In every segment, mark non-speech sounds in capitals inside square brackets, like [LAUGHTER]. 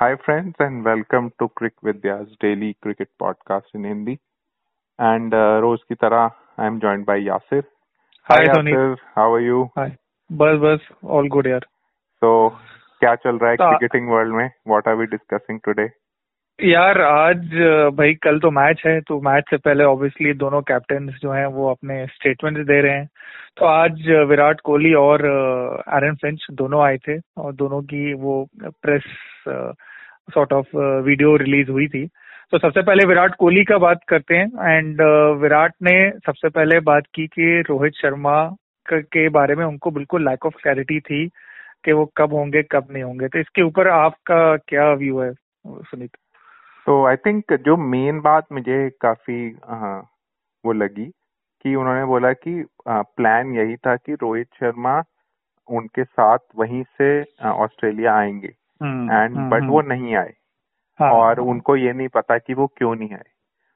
Hi, friends, and welcome to Crick Vidya's daily cricket podcast in Hindi. And uh, रोज की तरह I am joined by Yasir. Hi, Yasir. Tony. How are you? Hi. बस बस all good यार So, क्या चल रहा है तो- क्रिकेटिंग वर्ल्ड में? What are we discussing today? यार आज भाई कल तो मैच है तो मैच से पहले ऑब्वियसली दोनों कैप्टन जो हैं वो अपने स्टेटमेंट्स दे रहे हैं तो आज विराट कोहली और एरन फिंच दोनों आए थे और दोनों की वो press sort of video release हुई थी। तो सबसे पहले विराट कोहली का बात करते हैं एंड विराट ने सबसे पहले बात की कि रोहित शर्मा के बारे में उनको बिल्कुल लैक ऑफ़ क्लैरिटी थी कि वो कब होंगे कब नहीं होंगे। तो इसके ऊपर आपका क्या व्यू है सुनीत? तो आई थिंक जो मेन बात मुझे काफ़ी अ, वो लगी कि उन्होंने बोला कि प्लान यही था कि रोहित शर्मा उनके साथ वहीं से ऑस्ट्रेलिया आएँगे। एंड बट वो नहीं आए। हाँ, और उनको ये नहीं पता कि वो क्यों नहीं आए।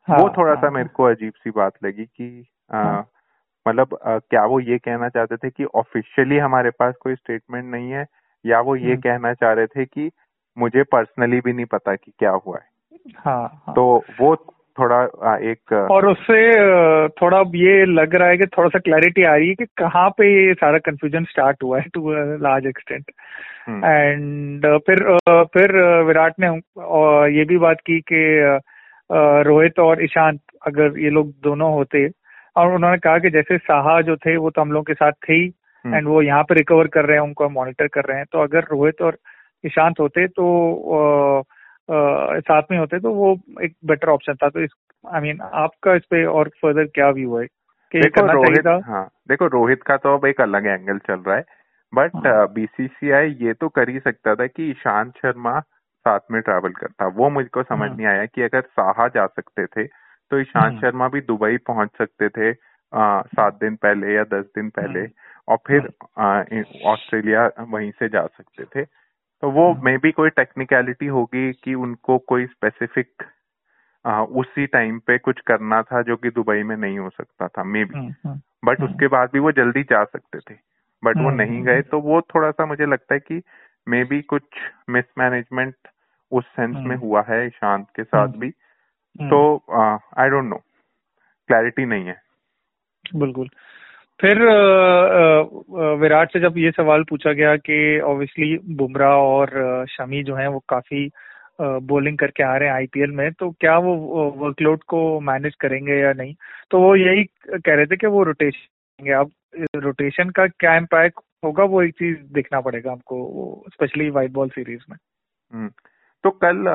हाँ, वो थोड़ा हाँ, सा हाँ, मेरे को अजीब सी बात लगी कि हाँ। मतलब क्या वो ये कहना चाहते थे कि ऑफिशियली हमारे पास कोई स्टेटमेंट नहीं है? या वो ये हम्म। कहना चाह रहे थे कि मुझे पर्सनली भी नहीं पता कि क्या हुआ है। हाँ, हाँ। तो वो थोड़ा एक और उससे थोड़ा ये लग रहा है कि थोड़ा सा क्लैरिटी आ रही है कि कहाँ पे ये सारा कंफ्यूजन स्टार्ट हुआ है to large extent hmm, and फिर फिर विराट ने ये भी बात की कि रोहित और ईशांत अगर ये लोग दोनों होते और उन्होंने कहा कि जैसे साहा जो थे वो तो हम लोग के साथ थे ही हम्म, एंड वो यहाँ पे रिकवर कर रहे हैं उनको मॉनिटर कर रहे हैं। तो अगर रोहित और ईशांत होते तो साथ में होते तो वो एक बेटर ऑप्शन था तो इस आई I मीन mean, आपका इस पे और फर्दर क्या व्यू है कि देखो रोहित हाँ देखो रोहित का तो अब एक अलग एंगल चल रहा है बट बीसीसीआई हाँ। ये तो कर ही सकता था कि ईशांत शर्मा साथ में ट्रैवल करता वो मुझको समझ हम्म। नहीं आया कि अगर साहा जा सकते थे तो ईशांत हम्म। शर्मा भी दुबई पहुँच सकते थे सात दिन पहले या दस दिन पहले हम्म। और फिर इन- ऑस्ट्रेलिया वहीं से जा सकते थे तो वो हम्म। मे बी कोई टेक्निकलिटी होगी कि उनको कोई स्पेसिफिक उसी टाइम पे कुछ करना था जो कि दुबई में नहीं हो सकता था may be hmm, hmm, but हम्म। उसके बाद भी वो जल्दी जा सकते थे बट वो हम्म, नहीं हम्म, गए तो वो थोड़ा सा मुझे लगता है कि मे बी कुछ मिसमैनेजमेंट उस सेंस में हम्म। हुआ है ईशांत के साथ हम्म। भी हम्म, तो आई डोंट नो क्लैरिटी नहीं है बिल्कुल फिर विराट से जब ये सवाल पूछा गया कि ऑब्वियसली बुमराह और शमी जो हैं वो काफ़ी बॉलिंग करके आ रहे हैं आईपीएल में तो क्या वो वर्कलोड को मैनेज करेंगे या नहीं तो वो यही कह रहे थे कि वो रोटेशन अब रोटेशन का क्या इम्पैक्ट होगा वो एक चीज़ देखना पड़ेगा हमको स्पेशली वाइट बॉल सीरीज़ में हम्म। तो कल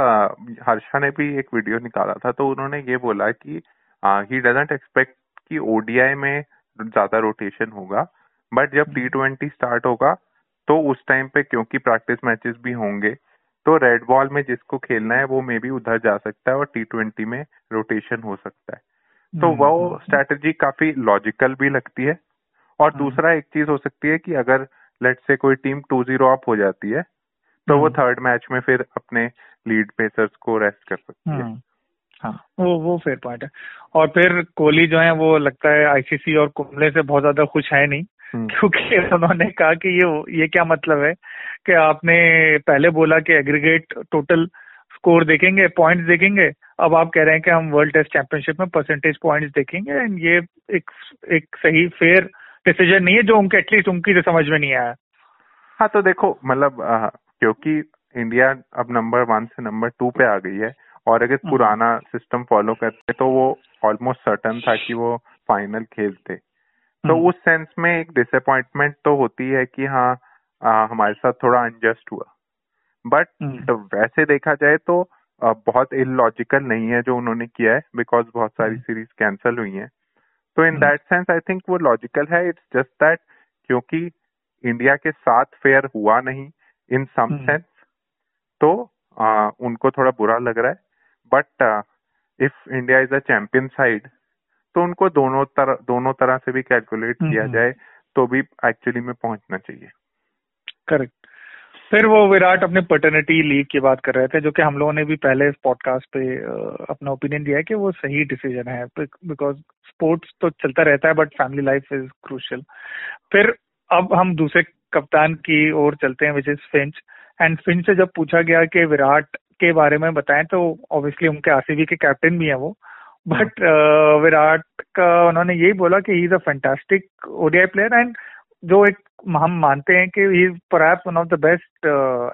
हर्षा ने भी एक वीडियो निकाला था तो उन्होंने ये बोला कि ही डजेंट एक्सपेक्ट कि ओडीआई में ज़्यादा रोटेशन होगा। बट जब टी ट्वेंटी स्टार्ट होगा तो उस टाइम पे क्योंकि प्रैक्टिस मैचेस भी होंगे तो रेड बॉल में जिसको खेलना है वो मे भी उधर जा सकता है और टी ट्वेंटी में रोटेशन हो सकता है। तो हम्म, वो हम्म, स्ट्रेटजी काफ़ी लॉजिकल भी लगती है। और हम्म। दूसरा एक चीज़ हो सकती है कि अगर लेट से कोई टीम टू ज़ीरो अप हो जाती है तो वो हम्म। थर्ड मैच में फिर अपने लीड पेसर्स को रेस्ट कर सकती है। हम्म, हाँ। वो वो फेयर पॉइंट है। और फिर कोहली जो है वो लगता है आईसीसी और कुंबले से बहुत ज़्यादा खुश है नहीं हम्म, क्योंकि उन्होंने कहा कि ये ये क्या मतलब है कि आपने पहले बोला कि एग्रीगेट टोटल स्कोर देखेंगे पॉइंट्स देखेंगे अब आप कह रहे हैं कि हम वर्ल्ड टेस्ट चैंपियनशिप में परसेंटेज पॉइंट्स देखेंगे एंड ये एक एक सही फेयर डिसीज़न नहीं है जो उनके एटलीस्ट उनकी तो समझ में नहीं आया। हाँ तो देखो मतलब क्योंकि इंडिया अब नंबर वन से नंबर टू पे आ गई है और अगर हम्म। पुराना सिस्टम फॉलो करते तो वो ऑलमोस्ट सर्टन था कि वो फाइनल खेलते तो हम्म। उस सेंस में एक डिसअपॉइंटमेंट तो होती है कि हाँ अ, हमारे साथ थोड़ा अनजस्ट हुआ बट हम्म। तो वैसे देखा जाए तो अ, बहुत इलॉजिकल नहीं है जो उन्होंने किया है बिकॉज़ बहुत सारी हम्म। सीरीज़ कैंसिल हुई हैं तो in hmm. That sense I think वो लॉजिकल है इट्स जस्ट दैट क्योंकि इंडिया के साथ फेयर हुआ नहीं इन सम हम्म। सेंस तो अ, उनको थोड़ा बुरा लग रहा है but if India is a champion side तो उनको दोनों तरह दोनों तरह से भी कैलकुलेट किया। जाए तो भी एक्चुअली में पहुँचना चाहिए। करेक्ट फिर वो विराट अपने पटर्निटी लीव की बात कर रहे थे जो कि हम लोगों ने भी पहले इस पॉडकास्ट पे अपना ओपिनियन दिया है कि वो सही डिसीज़न है बिकॉज़ स्पोर्ट्स तो चलता रहता है but family life is crucial फिर अब हम दूसरे कप्तान की ओर चलते हैं which is Finch and Finch से जब पूछा गया कि विराट के बारे में बताएँ तो ऑब्वियसली उनके आरसीबी के कैप्टन भी है वो। बट uh, विराट का उन्होंने यही बोला कि he is a fantastic ODI player and जो एक हम मानते हैं कि he is perhaps one of the best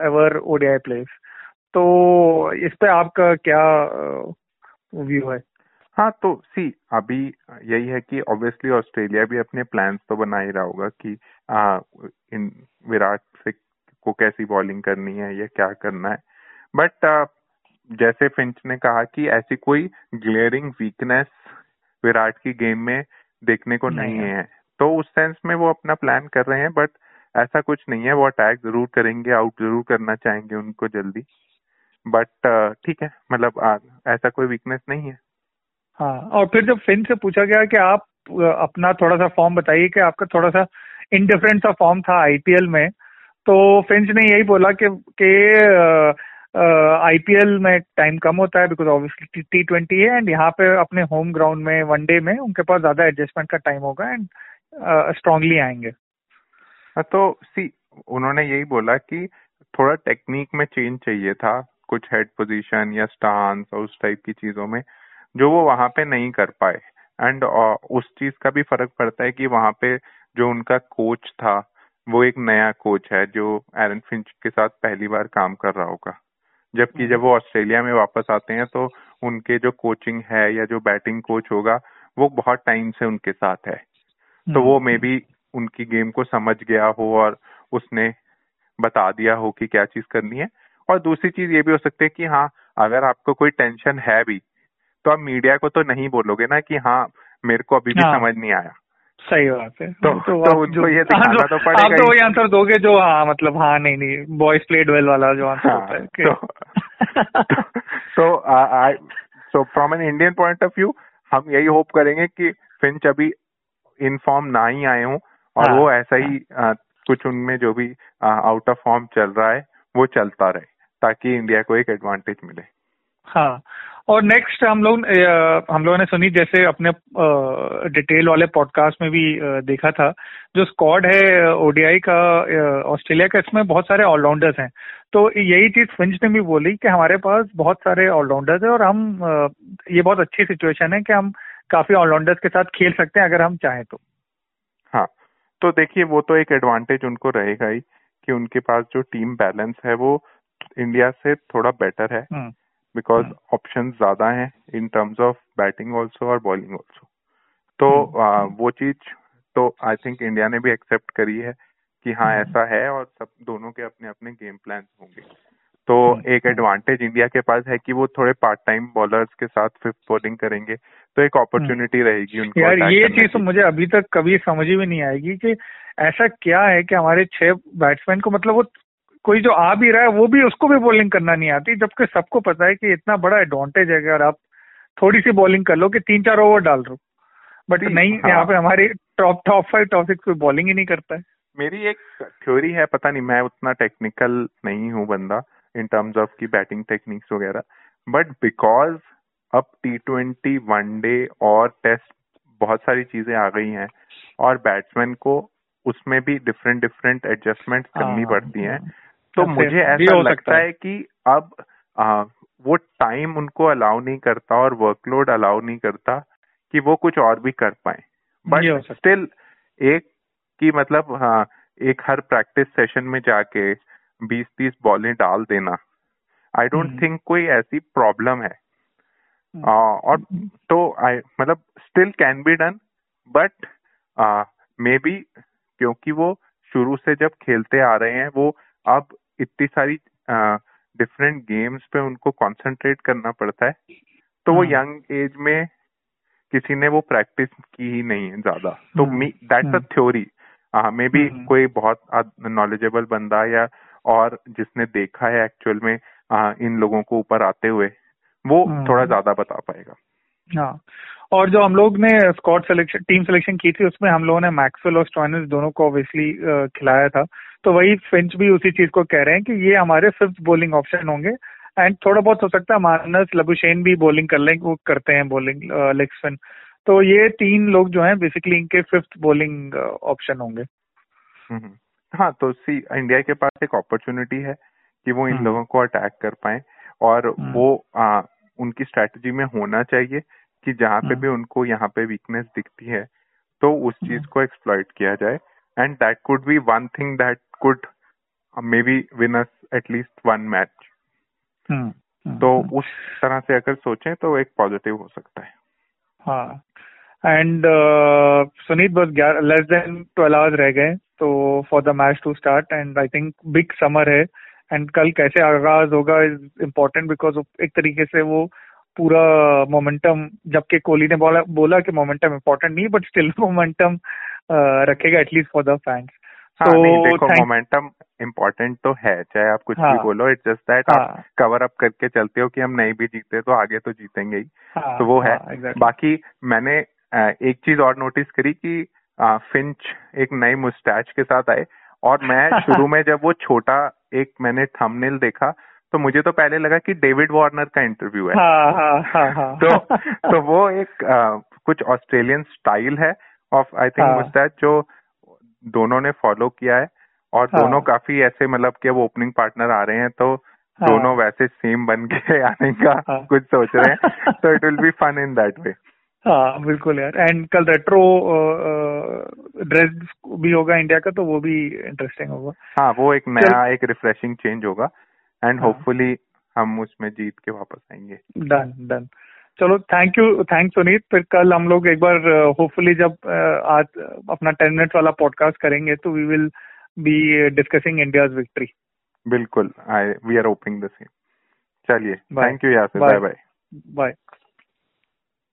ever ODI players तो इस पे आपका क्या व्यू uh, है? हाँ तो सी अभी यही है कि ऑब्वियसली ऑस्ट्रेलिया भी अपने प्लान्स तो बना ही रहा होगा कि आ, इन विराट से को कैसी बॉलिंग करनी है या क्या करना है। बट जैसे फिंच ने कहा कि ऐसी कोई ग्लेयरिंग वीकनेस विराट की गेम में देखने को नहीं, नहीं है। तो उस सेंस में वो अपना प्लान कर रहे हैं बट ऐसा कुछ नहीं है। वो अटैक ज़रूर करेंगे आउट ज़रूर करना चाहेंगे उनको जल्दी। बट ठीक है मतलब ऐसा कोई वीकनेस नहीं है। हाँ और फिर जब फिन से पूछा गया कि आप अपना थोड़ा सा फॉर्म बताइए कि आपका थोड़ा सा इनडिफरेंट सा फॉर्म था आईपीएल में तो फिंच ने यही बोला कि कि आईपीएल में टाइम कम होता है बिकॉज़ ऑब्वियसली टी ट्वेंटी है एंड यहाँ पे अपने होम ग्राउंड में वनडे में उनके पास ज़्यादा एडजस्टमेंट का टाइम होगा एंड स्ट्रांगली आएँगे। हाँ, तो सी उन्होंने यही बोला कि थोड़ा टेक्निक में चेंज चाहिए था कुछ हेड पोजीशन या स्टांस और उस टाइप की चीज़ों में जो वो वहाँ पे नहीं कर पाए। एंड उस चीज़ का भी फ़र्क पड़ता है कि वहाँ पे जो उनका कोच था वो एक नया कोच है जो एरन फिंच के साथ पहली बार काम कर रहा होगा। जबकि जब वो ऑस्ट्रेलिया में वापस आते हैं तो उनके जो कोचिंग है या जो बैटिंग कोच होगा वो बहुत टाइम से उनके साथ है। तो वो मे बी उनकी गेम को समझ गया हो और उसने बता दिया हो कि क्या चीज़ करनी है। और दूसरी चीज़ ये भी हो सकती है कि हाँ अगर आपको कोई टेंशन है भी तो आप मीडिया को तो नहीं बोलोगे ना कि हाँ मेरे को अभी भी हाँ, समझ नहीं आया। सही बात है। तो, तो, तो उनको ये दिखाना हाँ, तो पड़ेगा आप तो वही आंसर दोगे जो हाँ मतलब हाँ नहीं नहीं बॉयज़ प्लेड वेल वाला जो आंसर हाँ, होता है तो [LAUGHS] तो I saw from an Indian point of view हम यही होप करेंगे कि फिंच अभी इन फॉर्म ना ही आए हों और हाँ, वो ऐसा ही आ, कुछ उनमें जो भी आउट ऑफ़ फॉर्म चल रहा है वो चलता रहे ताकि इंडिया को एक एडवांटेज मिले। हाँ। और नेक्स्ट हम लोग हम लोगों ने सुनी जैसे अपने डिटेल वाले पॉडकास्ट में भी देखा था। जो स्क्वाड है ओडीआई का ऑस्ट्रेलिया का इसमें बहुत सारे ऑलराउंडर्स हैं। तो यही चीज़ फिंच ने भी बोली कि हमारे पास बहुत सारे ऑलराउंडर्स है और हम ये बहुत अच्छी सिचुएशन है कि हम काफ़ी ऑलराउंडर्स के साथ खेल सकते हैं अगर हम चाहें तो। हाँ। तो देखिए वो तो एक एडवांटेज उनको रहेगा ही कि उनके पास जो टीम बैलेंस है वो इंडिया से थोड़ा बेटर है। हम्म। Because option. ज़्यादा हैं in terms of batting also और बॉलिंग ऑल्सो तो hmm. आ, वो चीज़ तो आई थिंक इंडिया ने भी एक्सेप्ट करी है कि हाँ hmm. ऐसा है और सब दोनों के अपने अपने गेम प्लान होंगे तो एक एडवांटेज इंडिया के पास है कि वो थोड़े पार्ट टाइम बॉलर्स के साथ फिफ्थ बॉलिंग करेंगे तो एक अपॉर्चुनिटी रहेगी उनको यार ये चीज़ तो मुझे अभी तक कभी समझ ही नहीं आएगी कि ऐसा क्या है कि हमारे छह बैट्समैन को मतलब वो कोई जो आ भी रहा है वो भी उसको भी बॉलिंग करना नहीं आती जबकि सबको पता है कि इतना बड़ा एडवांटेज है अगर आप थोड़ी सी बॉलिंग कर लो कि तीन चार ओवर डाल दो बट नहीं हाँ। यहाँ पे हमारी top top five top six कोई बॉलिंग ही नहीं करता है मेरी एक थ्योरी है पता नहीं मैं उतना टेक्निकल नहीं हूँ बंदा इन टर्म्स ऑफ़ की बैटिंग टेक्निक्स वगैरह बट बिकॉज़ अब टी ट्वेंटी वनडे और टेस्ट बहुत सारी चीज़ें आ गई हैं और बैट्समैन को उसमें भी डिफरेंट डिफरेंट एडजस्टमेंट करनी हाँ, पड़ती हैं हाँ। तो मुझे ऐसा लगता है। कि अब आ, वो टाइम उनको अलाउ नहीं करता और वर्कलोड अलाउ नहीं करता कि वो कुछ और भी कर पाए। बट स्टिल एक की मतलब हाँ एक हर प्रैक्टिस सेशन में जाके बीस तीस बॉलें डाल देना। आई डोंट थिंक कोई ऐसी प्रॉब्लम है। हम्म। और तो आई मतलब still can be done but may be क्योंकि वो शुरू से जब खेलते आ रहे हैं वो अब इतनी सारी डिफरेंट गेम्स पे उनको कंसंट्रेट करना पड़ता है तो वो यंग हाँ। एज में किसी ने वो प्रैक्टिस की ही नहीं है ज़्यादा। तो that's a theory may be कोई बहुत नॉलेजेबल बंदा या और जिसने देखा है एक्चुअल में आ, इन लोगों को ऊपर आते हुए वो हाँ। थोड़ा ज़्यादा बता पाएगा। हाँ। और जो हम लोग ने स्कॉट सिलेक्शन टीम सिलेक्शन की थी उसमें हम लोगों ने मैक्सवेल और स्टॉइनस दोनों को ऑब्वियसली खिलाया था। तो वही फिंच भी उसी चीज़ को कह रहे हैं कि ये हमारे फिफ्थ बॉलिंग ऑप्शन होंगे एंड थोड़ा बहुत हो सकता है मानस लबुशेन भी बॉलिंग कर लें वो करते हैं बॉलिंग लेग स्पिन तो ये तीन लोग जो हैं बेसिकली इनके फिफ्थ बॉलिंग ऑप्शन होंगे। हाँ तो सी इंडिया के पास एक अपॉर्चुनिटी है कि वो इन हम्म। लोगों को अटैक कर पाए और हम्म। वो आ, उनकी स्ट्रेटजी में होना चाहिए कि जहाँ पे हम्म। भी उनको यहाँ पे वीकनेस दिखती है तो उस चीज़। को एक्सप्लॉइट किया जाए and that could be one thing that could may be win us at least one match hmm, hmm, तो हम्म। उस तरह से अगर सोचें तो एक पॉजिटिव हो सकता है। हाँ। एंड सुनीत बस ग्यारह लेस देन ट्वेल्व आवर्स रह गए तो for the match to start and I think big summer है एंड कल कैसे आगाज़ होगा इज़ इम्पोर्टेंट बिकॉज़ एक तरीके से वो पूरा मोमेंटम जबकि कोहली ने बोला बोला कि मोमेंटम इम्पोर्टेंट नहीं बट स्टिल मोमेंटम रखेगा at least for the fans हाँ नहीं देखो तो मोमेंटम इम्पोर्टेंट तो है चाहे आप कुछ हाँ, भी हाँ। बोलो इट्स जस्ट दैट आप हाँ कवर अप करके चलते हो कि हम नहीं भी जीते तो आगे तो जीतेंगे ही हाँ तो वो है हाँ, exactly. बाकी मैंने एक चीज़ और नोटिस करी कि फिंच एक नई मुस्टैच के साथ आए और मैं [LAUGHS] शुरू में जब वो छोटा एक मैंने थंबनेल देखा तो मुझे तो पहले लगा कि डेविड वार्नर का इंटरव्यू है हाँ हाँ हाँ हाँ तो [LAUGHS] तो वो एक अ, कुछ ऑस्ट्रेलियन स्टाइल है ऑफ़ आई थिंक हाँ। मुस्टैच जो दोनों ने फॉलो किया है और हाँ। दोनों काफ़ी ऐसे मतलब कि अब ओपनिंग पार्टनर आ रहे हैं तो हाँ। दोनों वैसे सेम बन के [LAUGHS] आने का हाँ। कुछ सोच रहे हैं तो it will be fun in that way हाँ बिल्कुल यार एंड कल रेट्रो ड्रेस भी होगा इंडिया का तो वो भी इंटरेस्टिंग होगा हाँ वो एक नया एक रिफ्रेशिंग चेंज होगा एंड हाँ। होपफुली हम उसमें जीत के वापस आएँगे डन डन चलो थैंक यू थैंक सुनीत फिर कल हम लोग एक बार होपफुली जब uh, आज अपना टेन मिनट वाला पॉडकास्ट करेंगे तो we will be discussing India victory बिल्कुल I we are opening the same चलिए थैंक यू यार बाय बाय बाय